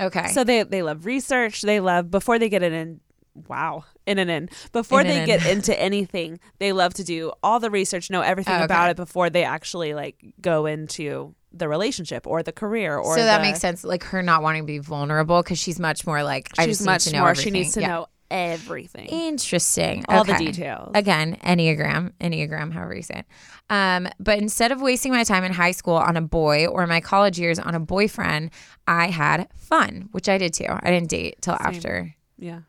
Okay. So they they love research. They love before they get it in. Wow, in and in before In they and get in. into anything, they love to do all the research, know everything Oh, okay. about it before they actually like go into the relationship or the career or so that the- makes sense. Like her not wanting to be vulnerable because she's much more like I She's just much need to more. everything. She needs to Yeah. know everything, Interesting. all the details. Again, Enneagram, Enneagram, however you say it. Um, but instead of wasting my time in high school on a boy or my college years on a boyfriend, I had fun, which I did too. I didn't date till after, Yeah,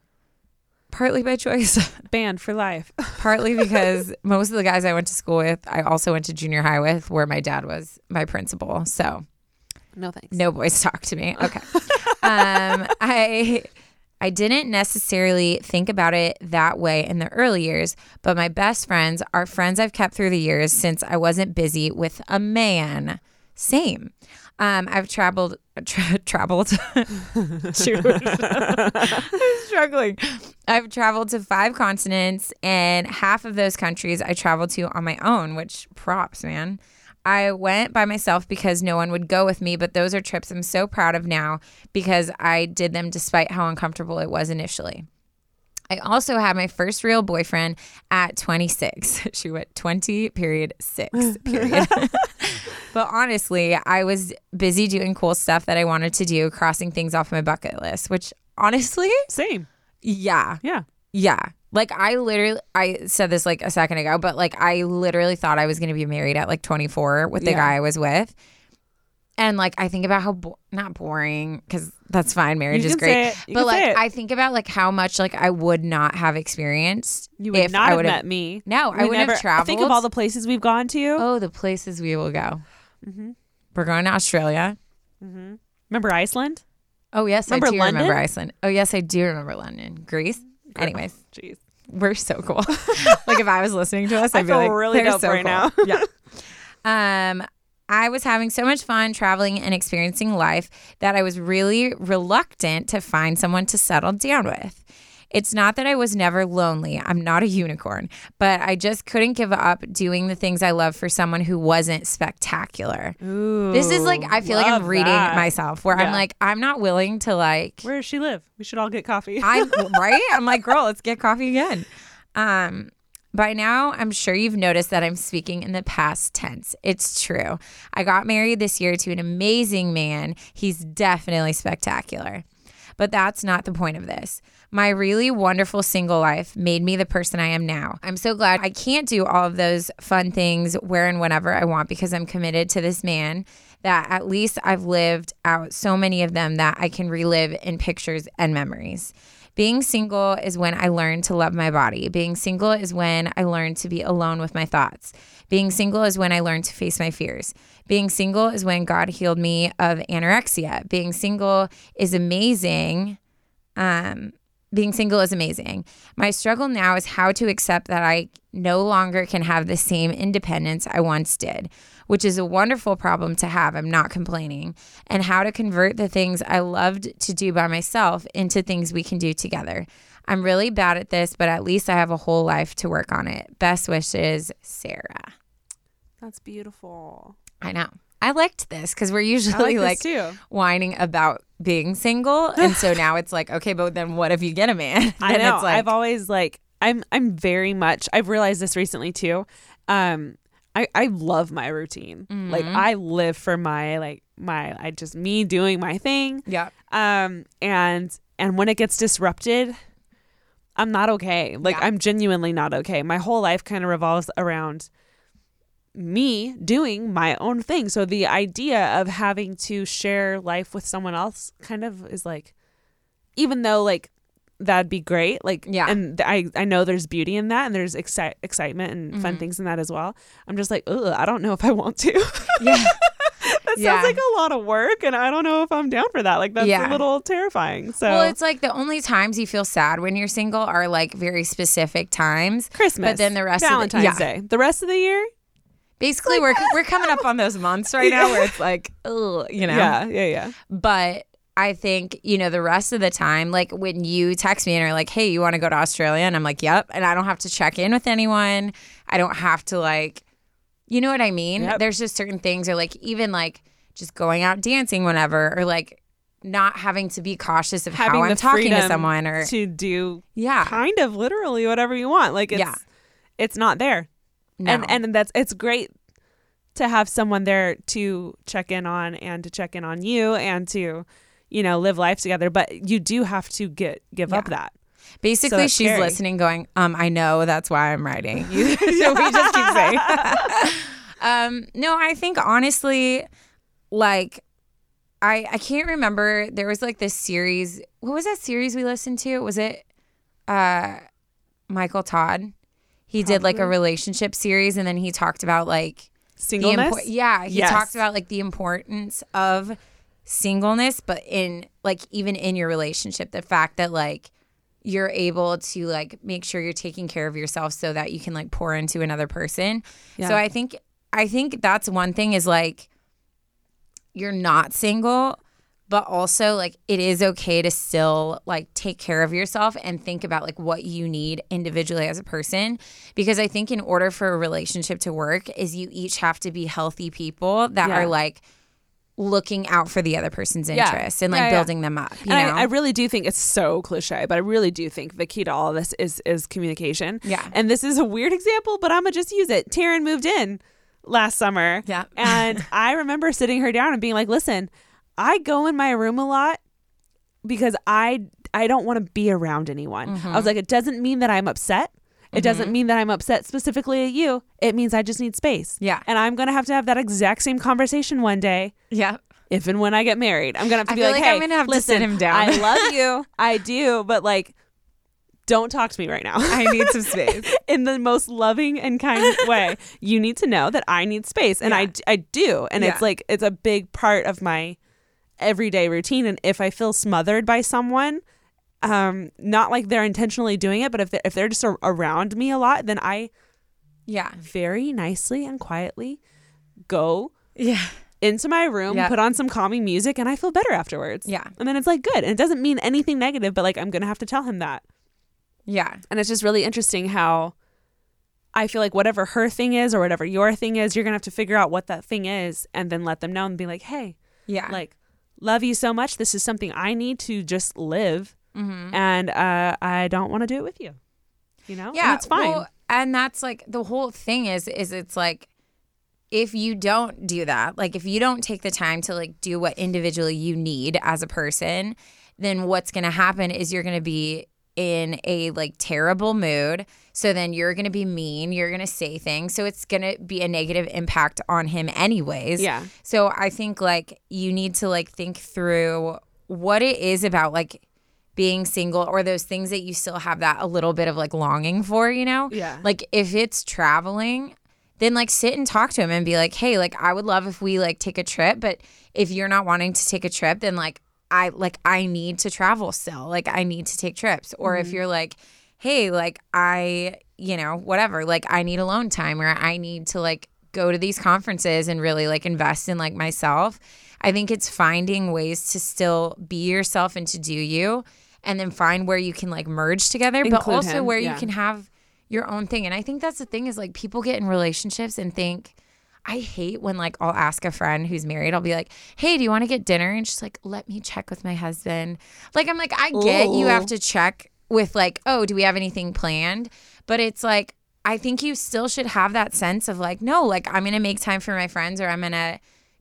partly by choice, banned for life. partly because most of the guys I went to school with, I also went to junior high with, where my dad was my principal. So no thanks. no boys talk to me. Okay. um, I I didn't necessarily think about it that way in the early years, but my best friends are friends I've kept through the years since I wasn't busy with a man. Same. Um, I've traveled, tra- traveled. I'm struggling. I've traveled to five continents, and half of those countries I traveled to on my own, which props, man. I went by myself because no one would go with me, but those are trips I'm so proud of now because I did them despite how uncomfortable it was initially. I also had my first real boyfriend at 26. She went 20 period 6 period. but honestly, I was busy doing cool stuff that I wanted to do, crossing things off my bucket list, which honestly, Same. yeah. Yeah. Yeah. Like I literally I said this like a second ago, but like I literally thought I was going to be married at like 24 with the Yeah. guy I was with. And like I think about how bo- not boring cuz that's fine marriage You is can great. say it. You But can say like it. I think about like how much like I would not have experienced You would if not I have would met me. No, I We would never- have traveled. Think of all the places we've gone to. Oh, the places we will go. Mm-hmm. We're going to Australia. Remember Iceland? Oh yes, Remember I do remember London? Iceland. Oh yes, I do remember London. Greece. Anyways, Jeez. We're so cool. like if I was listening to us, I I'd be feel like, really "They're dope so right cool." now. yeah. Um, I was having so much fun traveling and experiencing life that I was really reluctant to find someone to settle down with. It's not that I was never lonely. I'm not a unicorn, but I just couldn't give up doing the things I love for someone who wasn't spectacular. Ooh, This is like I feel like I'm reading that. myself where I'm like I'm not willing to like Where does she live? We should all get coffee. I'm right. I'm like, girl, let's get coffee again. Um, by now, I'm sure you've noticed that I'm speaking in the past tense. It's true. I got married this year to an amazing man. He's definitely spectacular. But that's not the point of this. My really wonderful single life made me the person I am now. I'm so glad I can't do all of those fun things where and whenever I want because I'm committed to this man that at least I've lived out so many of them that I can relive in pictures and memories. Being single is when I learned to love my body. Being single is when I learned to be alone with my thoughts. Being single is when I learned to face my fears. Being single is when God healed me of anorexia. Being single is amazing. Um, being single is amazing. My struggle now is how to accept that I no longer can have the same independence I once did, which is a wonderful problem to have. I'm not complaining. And how to convert the things I loved to do by myself into things we can do together. I'm really bad at this, but at least I have a whole life to work on it. Best wishes, Sarah. That's beautiful. I know. I liked this because we're usually like, like whining about being single, and so now it's like, okay, but then what if you get a man? I know. It's like, I've always like I'm I'm very much I've realized this recently too. Um I, I love my routine. Like Mm-hmm. I live for my like my I just me doing my thing. yeah, Um and and when it gets disrupted, I'm not okay. Like Yeah. I'm genuinely not okay. My whole life kind of revolves around me doing my own thing. So the idea of having to share life with someone else kind of is like even though like that'd be great like Yeah. and th- I I know there's beauty in that and there's exci- excitement and fun Mhm. things in that as well. I'm just like, "Ugh, I don't know if I want to." yeah, that Yeah. sounds like a lot of work and I don't know if I'm down for that. Like that's Yeah. a little terrifying. So Well, it's like the only times you feel sad when you're single are like very specific times. Christmas. but then the rest of the- Valentine's yeah. Day. The rest of the year? Basically, we're we're coming up on those months right now where it's like, ugh, you know. Yeah, yeah, yeah. But I think you know the rest of the time, like when you text me and are like, "Hey, you want to go to Australia?" and I'm like, "Yep," and I don't have to check in with anyone. I don't have to like, you know what I mean? Yep. There's just certain things, or like even like just going out dancing whenever, or like not having to be cautious of Having how I'm talking to someone, or to do yeah, kind of literally whatever you want. Like it's Yeah. it's not there. No. And and that's it's great to have someone there to check in on and to check in on you and to you know live life together but you do have to get give up that Basically, that's she's scary. listening, going, um, I know that's why I'm writing. So we just keep saying. um, no, I think honestly, like, I I can't remember. There was like this series. What was that series we listened to? Was it uh, Michael Todd? He did like a relationship series, and then he talked about like the singleness impor- yeah, he Yes. talked about like the importance of singleness, but in like even in your relationship, the fact that like you're able to like make sure you're taking care of yourself so that you can like pour into another person. Yeah. So I think I think that's one thing is like you're not single, but also like it is okay to still like take care of yourself and think about like what you need individually as a person because I think in order for a relationship to work is you each have to be healthy people that Yeah. are like looking out for the other person's Yeah. interests and like Yeah, yeah. building them up. You and know? I, I really do think it's so cliche, but I really do think the key to all of this is is communication. Yeah. And this is a weird example, but I'm gonna just use it. Taryn moved in last summer. Yeah. And I remember sitting her down and being like, "Listen, I go in my room a lot because I I don't want to be around anyone." Mm-hmm. I was like, "It doesn't mean that I'm upset." It doesn't mean that I'm upset specifically at you. It means I just need space. Yeah. And I'm going to have to have that exact same conversation one day yeah. if and when I get married. I'm gonna have to I be feel like, like hey, I'm gonna have to sit him down." I love you, I do, but like, don't talk to me right now. I need some space. In the most loving and kind way, you need to know that I need space, and I Yeah. I do, and it's like it's a big part of my everyday routine. And if I feel smothered by someone. Um, not like they're intentionally doing it, but if they're, if they're just a- around me a lot, then I Yeah. very nicely and quietly go Yeah. into my room, Yeah. put on some calming music, and I feel better afterwards. Yeah. And then it's like good. And it doesn't mean anything negative, but like I'm to have to tell him that. Yeah. And it's just really interesting how I feel like whatever her thing is or whatever your thing is, you're to have to figure out what that thing is and then let them know and be like, hey, Yeah. like, love you so much. This is something I need to just live. Mm-hmm. And uh, I don't want to do it with you. You know? And yeah, that's fine. well, and that's like the whole thing is is it's like if you don't do that, like if you don't take the time to like do what individually you need as a person, then what's going to happen is you're going to be in a like terrible mood. So then you're going to be mean, you're going to say things. So it's going to be a negative impact on him anyways. yeah. So I think like you need to like think through what it is about like being single or those things that you still have that a little bit of like longing for, you know? Yeah. Like if it's traveling, then like sit and talk to him and be like, "Hey, like I would love if we like take a trip, but if you're not wanting to take a trip, then like I like I need to travel still. Like I need to take trips." Or if mm-hmm. you're like, "Hey, like I, you know, whatever, like I need alone time or I need to like go to these conferences and really like invest in like myself." I think it's finding ways to still be yourself and to do you and then find where you can like merge together, but also him, where yeah. you can have your own thing. And I think that's the thing is like people get in relationships and think, I hate when like I'll ask a friend who's married, I'll be like, hey, do you want to get dinner? And she's like, let me check with my husband. Like, I'm like, I get you have to check with like, oh, do we have anything planned? But it's like, I think you still should have that sense of like, no, like I'm going to make time for my friends or I'm going to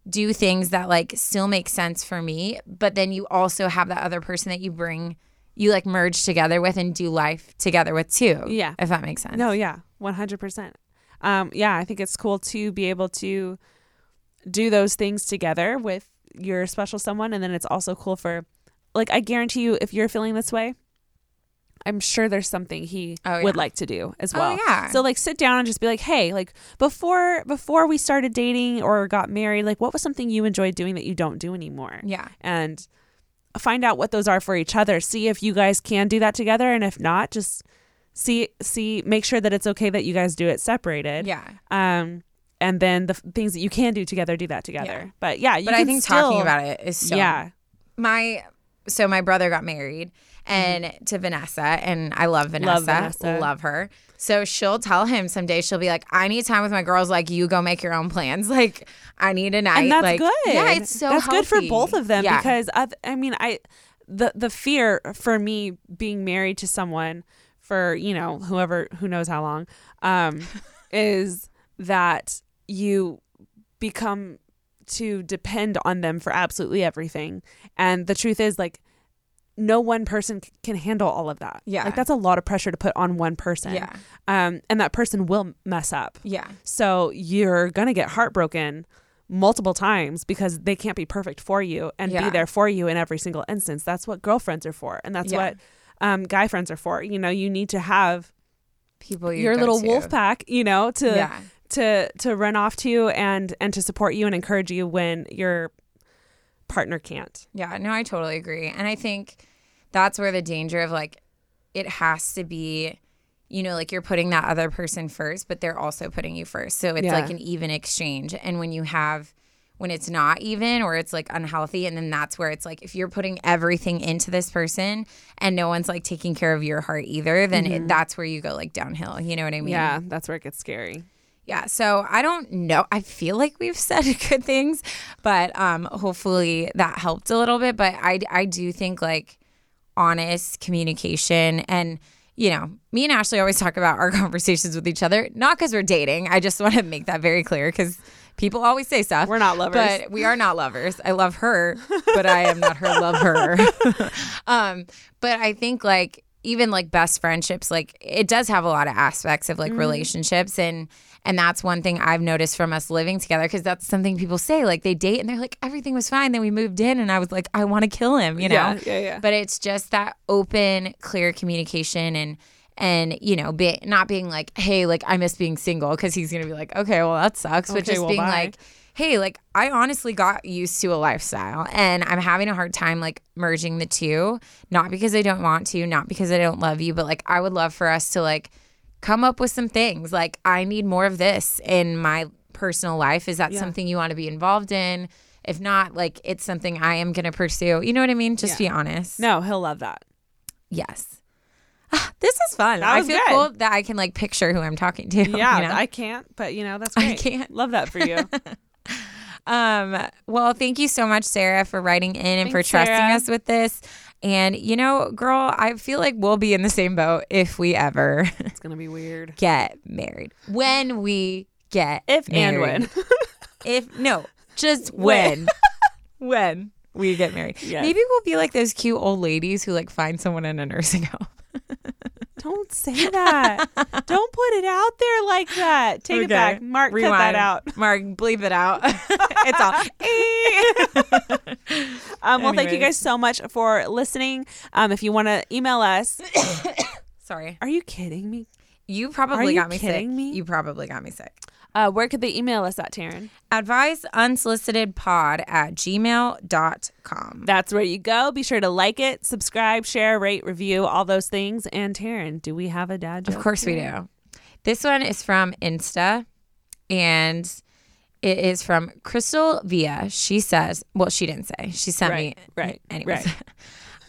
do things that like still make sense for me. But then you also have that other person that you bring, you like merge together with and do life together with too. Yeah. If that makes sense. No, yeah, one hundred percent. Um, yeah, I think it's cool to be able to do those things together with your special someone, and then it's also cool for, like, I guarantee you, if you're feeling this way, I'm sure there's something he Oh, would like to do as Oh, well. yeah. So like, sit down and just be like, hey, like before before we started dating or got married, like, what was something you enjoyed doing that you don't do anymore? Yeah. and find out what those are for each other. See if you guys can do that together, and if not, just see see make sure that it's okay that you guys do it separated. Yeah. Um, and then the f- things that you can do together, do that together. Yeah. But yeah, you But I think still- talking about it is so yeah, my so my brother got married and to Vanessa and I love Vanessa. love Vanessa. Love her. So she'll tell him someday she'll be like, I need time with my girls, like you go make your own plans. Like I need a night. and that's like, good. Yeah, it's so that's good for both of them Yeah. because I, I mean, I the the fear for me being married to someone for you know whoever who knows how long um is that you become to depend on them for absolutely everything and the truth is like no one person c- can handle all of that Yeah. like that's a lot of pressure to put on one person Yeah. um and that person will mess up Yeah. so you're going to get heartbroken multiple times because they can't be perfect for you and Yeah. be there for you in every single instance. That's what girlfriends are for. And that's Yeah. what um, guy friends are for. You know, you need to have People you your little to. wolf pack, you know, to Yeah. to to run off to and and to support you and encourage you when your partner can't. Yeah, no, I totally agree. And I think that's where the danger of like it has to be, you know, like you're putting that other person first, but they're also putting you first. So it's Yeah. like an even exchange. And when you have when it's not even or it's like unhealthy and then that's where it's like if you're putting everything into this person and no one's like taking care of your heart either then it, that's where you go like downhill you know what i mean Yeah, that's where it gets scary. Yeah, so I don't know. I feel like we've said good things, but um hopefully that helped a little bit, but I I do think like honest communication and you know, me and Ashley always talk about our conversations with each other, not cuz we're dating. I just want to make that very clear cuz people always say stuff. We're not lovers. But we are not lovers. I love her, but I am not her lover. um, but I think like even like best friendships, like it does have a lot of aspects of like Mm-hmm. relationships and and that's one thing I've noticed from us living together because that's something people say like they date and they're like everything was fine then we moved in and I was like I want to kill him you know Yeah, yeah, yeah. but it's just that open clear communication and and you know be, not being like hey like I miss being single because he's gonna be like okay well that sucks but Okay, just well, being bye. like hey, like I honestly got used to a lifestyle and I'm having a hard time like merging the two. Not because I don't want to, not because I don't love you, but like I would love for us to like come up with some things. Like I need more of this in my personal life. Is that Yeah. something you want to be involved in? If not, like it's something I am going to pursue. You know what I mean? Just be honest. No, he'll love that. Yes. This is fun. I feel good. cool that I can like picture who I'm talking to. Yeah, you know? I can't, but you know that's I can't. Love that for you. Um, well, thank you so much, Sarah, for writing in and for trusting Sarah. us with this. And you know, girl, I feel like we'll be in the same boat if we ever it's gonna be weird. get married. When we get If and when. If no, just When. when. We get married. Yes. Maybe we'll be like those cute old ladies who like find someone in a nursing home. Don't say that. Don't put it out there like that. Take it back. Mark, cut that out. Mark, bleep it out. it's all. Um, well, thank you guys so much for listening. Um, if you want to email us, Sorry. are you kidding me? You probably Are you got me sick. me? You probably got me sick. Uh, where could they email us at, Taryn? Advice unsolicited pod at gmail.com. That's where you go. Be sure to like it, subscribe, share, rate, review, all those things. And Taryn, do we have a dad joke? Of course we do. This one is from Insta and it is from Crystal Via. She says, well, she didn't say. She sent Right, me. right, Anyways. right.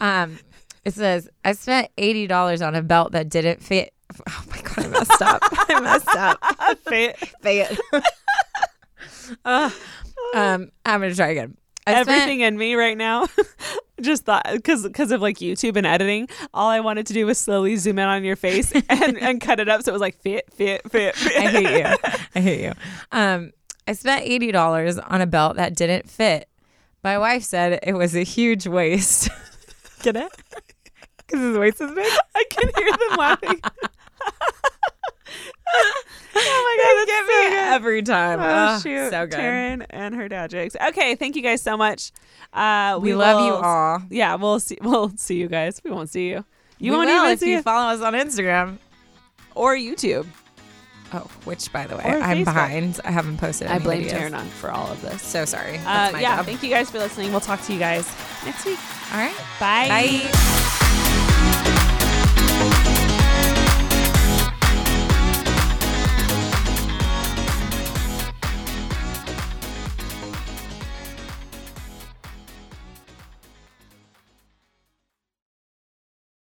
um, it says, I spent $80 on a belt that didn't fit. Oh my God, I messed up. I messed up. Fit. Fit. Um, I'm going to try again. I spent- Everything in me right now. Just thought because because of like YouTube and editing, all I wanted to do was slowly zoom in on your face and, and cut it up so it was like fit, fit, fit, fit. I hate you. I hate you. Um, I spent eighty dollars on a belt that didn't fit. My wife said it was a huge waste. Get it? Because his waist is big. I can hear them laughing. oh my god, get that's so me good. every time. Oh, Oh, shoot. so good. Taryn and her dad jokes. Okay, thank you guys so much. Uh, We, love you all. Yeah, we'll see. We'll see you guys. We won't see you. You we won't will even if see you follow us on Instagram. or YouTube. Oh, which by the way, Or I'm Facebook. behind. I haven't posted. I blame videos. Taryn on for all of this. So sorry. Uh, yeah, job. thank you guys for listening. We'll talk to you guys next week. All right. Bye. Bye.